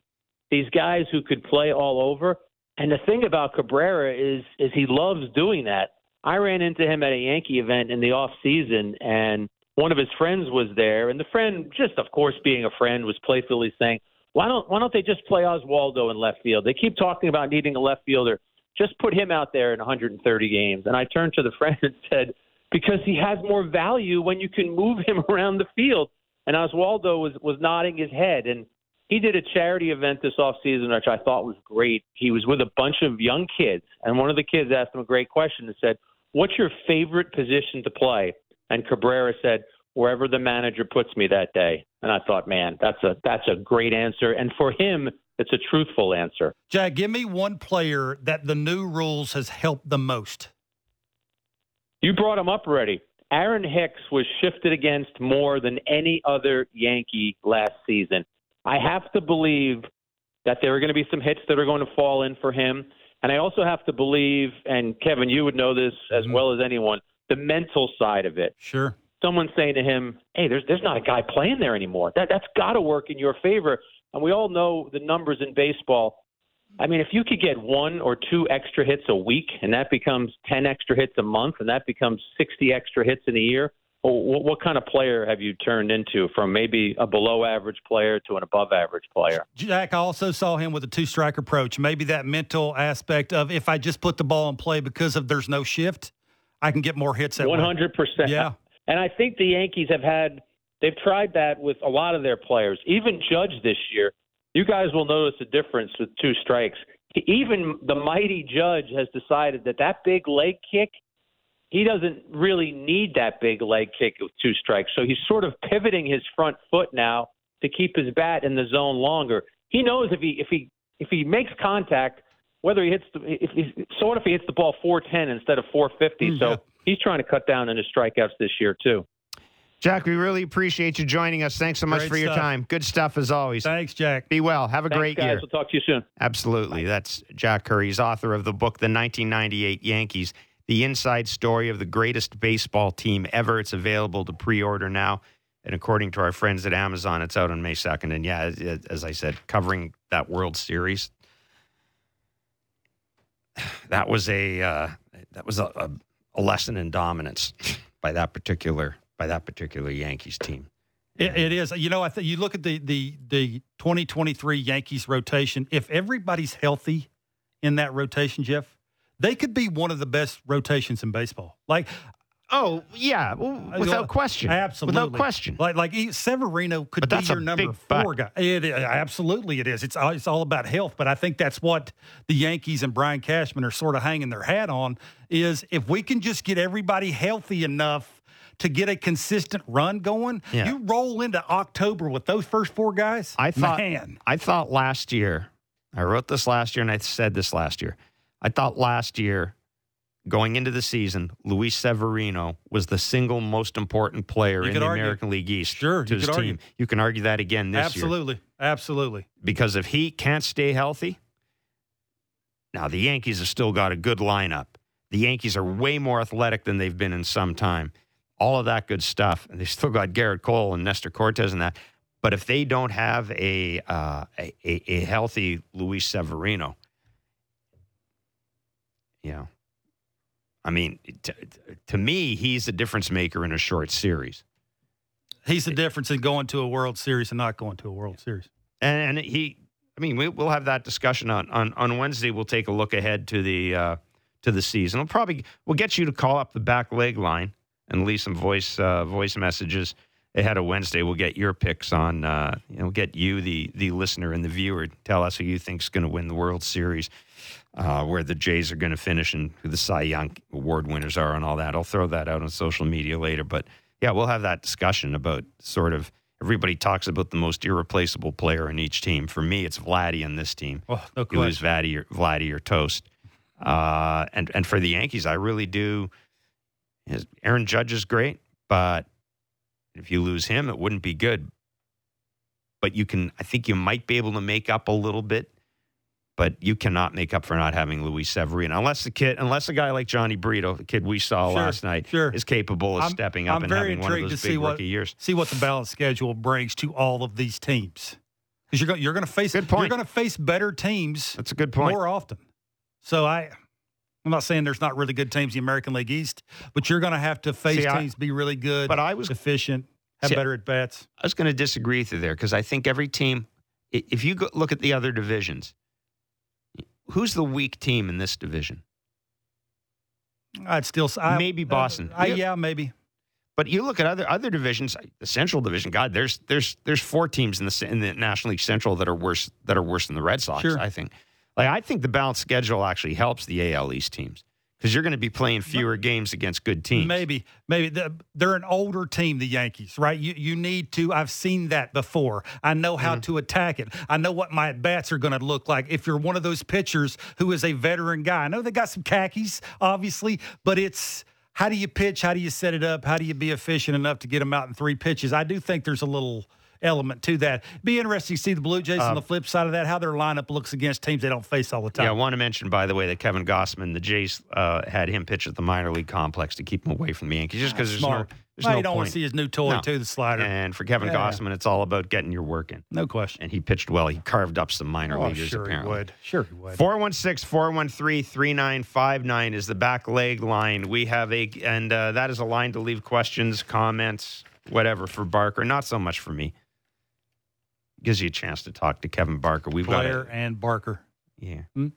These guys who could play all over. And the thing about Cabrera is is he loves doing that. I ran into him at a Yankee event in the off season and one of his friends was there and the friend just of course being a friend was playfully saying why don't why don't they just play Oswaldo in left field? They keep talking about needing a left fielder. Just put him out there in 130 games. And I turned to the <laughs> friend and said, because he has more value when you can move him <laughs> around the field. And Oswaldo was was nodding his head and he did a charity event this offseason, which I thought was great. He was with a bunch of young kids, and one of the kids asked him a great question and said, What's your favorite position to play? And Cabrera said, Wherever the manager puts me that day. And I thought, man, that's a that's a great answer. And for him, it's a truthful answer. Jack, give me one player that the new rules has helped the most. You brought him up already. Aaron Hicks was shifted against more than any other Yankee last season. I have to believe that there are going to be some hits that are going to fall in for him. And I also have to believe, and Kevin, you would know this as Mhm. well as anyone, the mental side of it. Sure. Someone saying to him, "Hey, there's there's not a guy playing there anymore. That that's got to work in your favor." And we all know the numbers in baseball. I mean, if you could get one or two extra hits a week, and that becomes ten extra hits a month, and that becomes sixty extra hits in a year, what, what kind of player have you turned into from maybe a below average player to an above average player? Jack, I also saw him with a two strike approach. Maybe that mental aspect of if I just put the ball in play because of there's no shift, I can get more hits that One way. hundred percent. Yeah. And I think the Yankees have had they've tried that with a lot of their players. Even Judge this year, you guys will notice a difference with two strikes. Even the mighty Judge has decided that that big leg kick, he doesn't really need that big leg kick with two strikes. So he's sort of pivoting his front foot now to keep his bat in the zone longer. He knows if he if he if he makes contact, whether he hits the if he, so what if he hits the ball 410 instead of 450? Mm, so he's trying to cut down on his strikeouts this year too. Jack, we really appreciate you joining us. Thanks so much Great for your stuff. time. Good stuff as always. Thanks, Jack. Be well. Have a Thanks, great guys. year. We'll talk to you soon. Absolutely. That's Jack Curry. He's author of the book, The 1998 Yankees, the inside story of the greatest baseball team ever. It's available to pre order now. And according to our friends at Amazon, it's out on May 2nd. And yeah, as- as I said, covering that World Series, that was a uh, that was a, a, a lesson in dominance by that particular by that particular Yankees team. It, it is. You know, I think you look at the the the 2023 Yankees rotation. If everybody's healthy in that rotation, Jeff, they could be one of the best rotations in baseball. Like Oh yeah, well, without question, absolutely, without question. Like like Severino could But be your a number big but. four guy. It, absolutely, it is. It's it's all about health. But I think that's what the Yankees and Brian Cashman are sort of hanging their hat on. Is if we can just get everybody healthy enough to get a consistent run going, Yeah. you roll into October with those first four guys. I thought man, I thought last year, I wrote this last year and I said this last year. I thought last year, going into the season, Luis Severino was the single most important player in the argue. American League East Sure, to his team. argue. You can argue that again this year. absolutely, absolutely. Because if he can't stay healthy, now the Yankees have still got a good lineup. The Yankees are way more athletic than they've been in some time. All of that good stuff. And they've still got Gerrit Cole and Nestor Cortes and that. But if they don't have a uh, a, a, healthy Luis Severino, you know, I mean, to, to me, he's a difference maker in a short series. He's the difference in going to a World Series and not going to a World Series. and, and he i mean we, we'll have that discussion on, on on wednesday we'll take a look ahead to the uh to the season we'll probably we'll get you to call up the back leg line and leave some voice uh voice messages ahead of wednesday we'll get your picks on uh you know get you the the listener and the viewer tell us who you think's going to win the world series uh, where the Jays are going to finish and who the Cy Young Award winners are and all that. I'll throw that out on social media later. But yeah, we'll have that discussion about sort of everybody talks about the most irreplaceable player in each team. For me, it's Vladdy in this team. Oh, no You lose question. Vladdy or, Vladdy or toast. Uh, and and for the Yankees, I really do. His- Aaron Judge is great, but if you lose him, it wouldn't be good. But you can, I think you might be able to make up a little bit but you cannot make up for not having Luis Severino unless the kid, unless a guy like Jhony Brito, the kid we saw Sure, last night, sure. is capable of I'm- stepping up I'm and having one of those to big see what- rookie years. see what the balance schedule brings to all of these teams. Because you're going you're going to face you're going to face better teams That's a good point. more often. So I I'm not saying there's not really good teams in the American League East, but you're going to have to face See, I- teams be really good, But I was efficient, have See, better at bats. I was going to disagree with you there because I think every team, if you go look at the other divisions, who's the weak team in this division? I'd still I, Maybe uh, Boston. I, Yeah. yeah, maybe. But you look at other other divisions, the Central Division. God, there's there's there's four teams in the in the National League Central that are worse that are worse than the Red Sox. Sure. I think. Like I think the balanced schedule actually helps the AL East teams because you're going to be playing fewer games against good teams. Maybe, maybe The- they're an older team, the Yankees, right? You you need to. I've seen that before. I know Mm-hmm. how to attack it. I know what my at bats are going to look like. If you're one of those pitchers who is a veteran guy, I know they got some khakis, obviously, but it's how do you pitch? How do you set it up? How do you be efficient enough to get them out in three pitches? I do think there's a little element to that. Be interesting to see the Blue Jays on the flip side of that, how their lineup looks against teams they don't face all the time. Yeah, I want to mention, by the way, that Kevin Gausman, the Jays uh, had him pitch at the minor league complex to keep him away from the Yankees, just because there's Smart. no, there's well, no you don't want to see his new toy No. too, the slider. And for Kevin Yeah. Gausman, it's all about getting your work in. no question. And he pitched well. He carved up some minor Oh, leaguers, sure apparently. he would. Sure he would. 416 413 3959 is the back leg line. We have a, and uh, that is a line to leave questions, comments, whatever for Barker. Not so much for me. Gives you a chance to talk to Kevin Barker. We've Blair got and Barker. yeah. Hmm?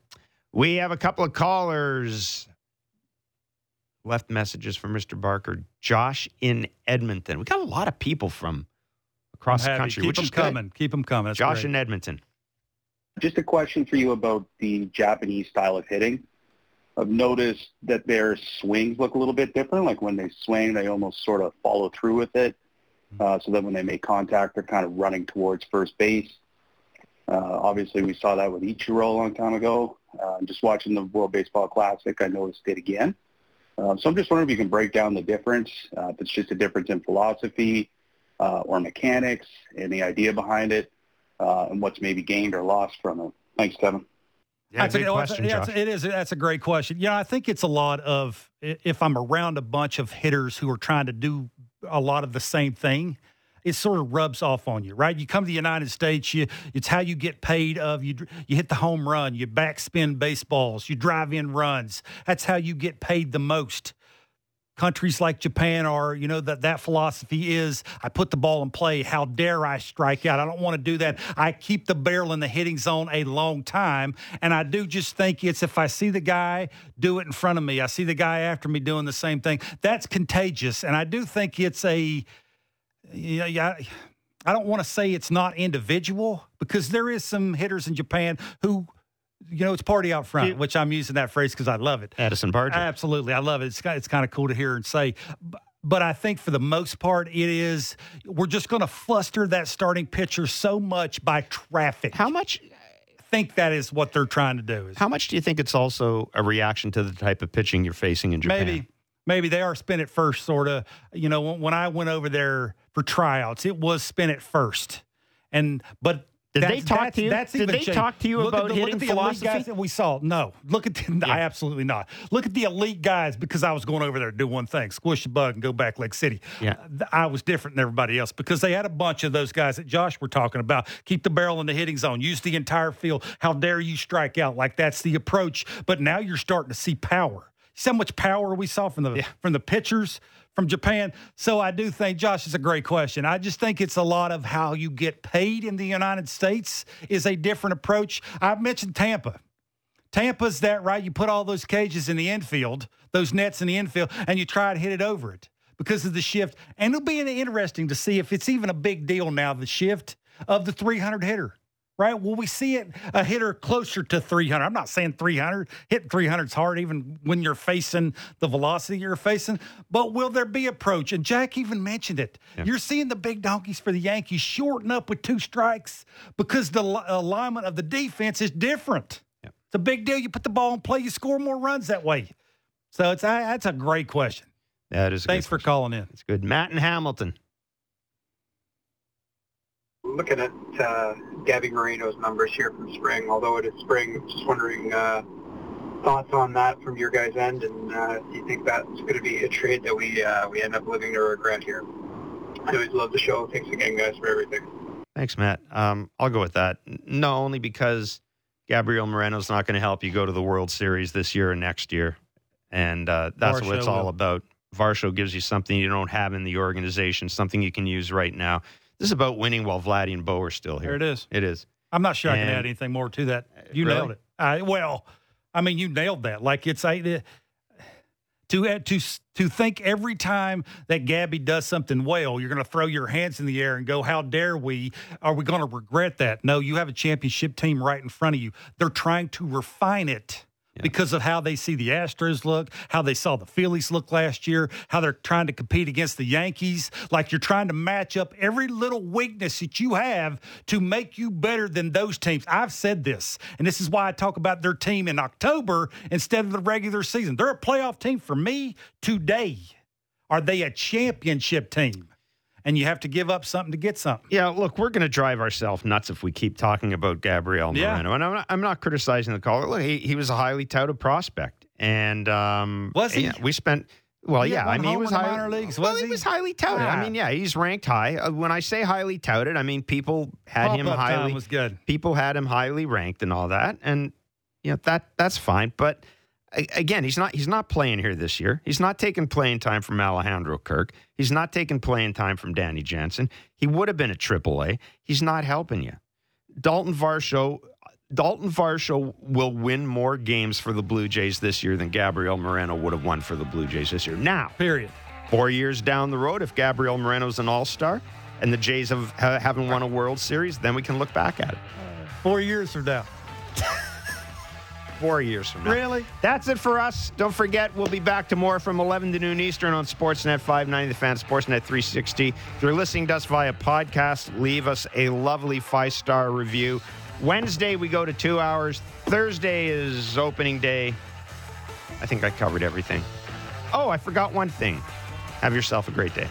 We have a couple of callers left messages for Mr. Barker. Josh in Edmonton. We got a lot of people from across the country, Keep which them is good. coming. Keep them coming. That's Josh great. in Edmonton. Just a question for you about the Japanese style of hitting. I've noticed that their swings look a little bit different. Like when they swing, they almost sort of follow through with it. Uh, so that when they make contact, they're kind of running towards first base. Uh, obviously, we saw that with Ichiro a long time ago. Uh, just watching the World Baseball Classic, I noticed it again. Uh, so I'm just wondering if you can break down the difference, uh, if it's just a difference in philosophy uh, or mechanics and the idea behind it, uh, and what's maybe gained or lost from it. Thanks, Kevin. Yeah, That's a- good question, yeah, Josh. it's- That's a great question. Yeah, I think it's a lot of if I'm around a bunch of hitters who are trying to do a lot of the same thing, it sort of rubs off on you, right? You come to the United States, you it's how you get paid of you you hit the home run, you backspin baseballs, you drive in runs. That's how you get paid the most. Countries like Japan are, you know, that that philosophy is I put the ball in play. How dare I strike out? I don't want to do that. I keep the barrel in the hitting zone a long time. And I do just think it's if I see the guy do it in front of me, I see the guy after me doing the same thing, that's contagious. And I do think it's a, yeah, yeah. I don't want to say it's not individual because there is some hitters in Japan who you know, it's party out front, which I'm using that phrase because I love it. Addison Barger. Absolutely. I love it. It's, it's kind of cool to hear and say. But I think for the most part, it is, we're just going to fluster that starting pitcher so much by traffic. How much? I think that is what they're trying to do. Is How much do you think it's also a reaction to the type of pitching you're facing in Japan? maybe, maybe they are spin it first, sort of. You know, when, when I went over there for tryouts, it was spin it first. And, but Did That's- they talk to you? That's Did they changed. talk to you Look about the, look hitting at the elite philosophy? guys that we saw. No, look at the, I absolutely not. Look at the elite guys because I was going over there to do one thing: squish the bug and go back Lake City. Yeah. Uh, I was different than everybody else because they had a bunch of those guys that Josh were talking about. Keep the barrel in the hitting zone. Use the entire field. How dare you strike out? Like that's the approach. But now you're starting to see power. See how much power we saw from the from the pitchers from Japan. So I do think Josh is a great question. I just think it's a lot of how you get paid in the United States is a different approach. I've mentioned Tampa. Tampa's that right. You put all those cages in the infield, those nets in the infield, and you try to hit it over it because of the shift. And it'll be interesting to see if it's even a big deal now, the shift of the 300 hitter. Right? Will we see it a hitter closer to 300? I'm not saying 300. Hitting 300 is hard, even when you're facing the velocity you're facing. But will there be approach? And Jack even mentioned it. You're seeing the big donkeys for the Yankees shorten up with two strikes because the alignment of the defense is different. It's a big deal. You put the ball in play, you score more runs that way. So it's that's a great question. That is. A Thanks for question. calling in. It's good. Matt and Hamilton. Looking at uh, Gabby Moreno's numbers here from spring, although it is spring, just wondering uh, thoughts on that from your guys' end, and uh, do you think that's going to be a trade that we uh, we end up living to regret here? I always love the show. Thanks again, guys, for everything. Thanks, Matt. Um, I'll go with that. No, only because Gabriel Moreno's not going to help you go to the World Series this year or next year, and uh, that's what Varsho it's all will. about. Varsho gives you something you don't have in the organization, something you can use right now. This is about winning while Vladdy and Bo are still here. There it is. It is. I'm not sure I can add anything more to that. Uh, you Really? nailed it. I, well, I mean, you nailed that. Like it's I, to add- to to think every time that Gabby does something well, you're going to throw your hands in the air and go, "How dare we? Are we going to regret that?" No, you have a championship team right in front of you. They're trying to refine it. Because of how they see the Astros look, how they saw the Phillies look last year, how they're trying to compete against the Yankees. Like you're trying to match up every little weakness that you have to make you better than those teams. I've said this, and this is why I talk about their team in October instead of the regular season. They're a playoff team for me today. Are they a championship team? And you have to give up something to get something. Yeah, look, we're going to drive ourselves nuts if we keep talking about Gabriel Yeah. Moreno. And I'm not, I'm not criticizing the caller. Look, he, he was a highly touted prospect. And um, Was he? yeah, we spent. Well, He yeah, I mean, he was high, minor leagues, Well, was he he? was highly touted. Ah. I mean, yeah, he's ranked high. Uh, when I say highly touted, I mean people had him Pop-up time highly. was good. People had him highly ranked and all that, and you know that that's fine. But again, he's not he's not playing here this year. He's not taking playing time from Alejandro Kirk. He's not taking playing time from Danny Jansen. He would have been at AAA. He's not helping you. Daulton Varsho. Daulton Varsho will win more games for the Blue Jays this year than Gabriel Moreno would have won for the Blue Jays this year. Now, Period. four years down the road, if Gabriel Moreno's an All Star and the Jays have, haven't won a World Series, then we can look back at it. Four years from now. <laughs> Four years from now. Really? That's it for us. Don't forget, we'll be back tomorrow from 11 to noon Eastern on Sportsnet 590, the fan, Sportsnet 360. If you're listening to us via podcast, leave us a lovely five star review. Wednesday, we go to two hours. Thursday is opening day. I think I covered everything. Oh, I forgot one thing. Have yourself a great day.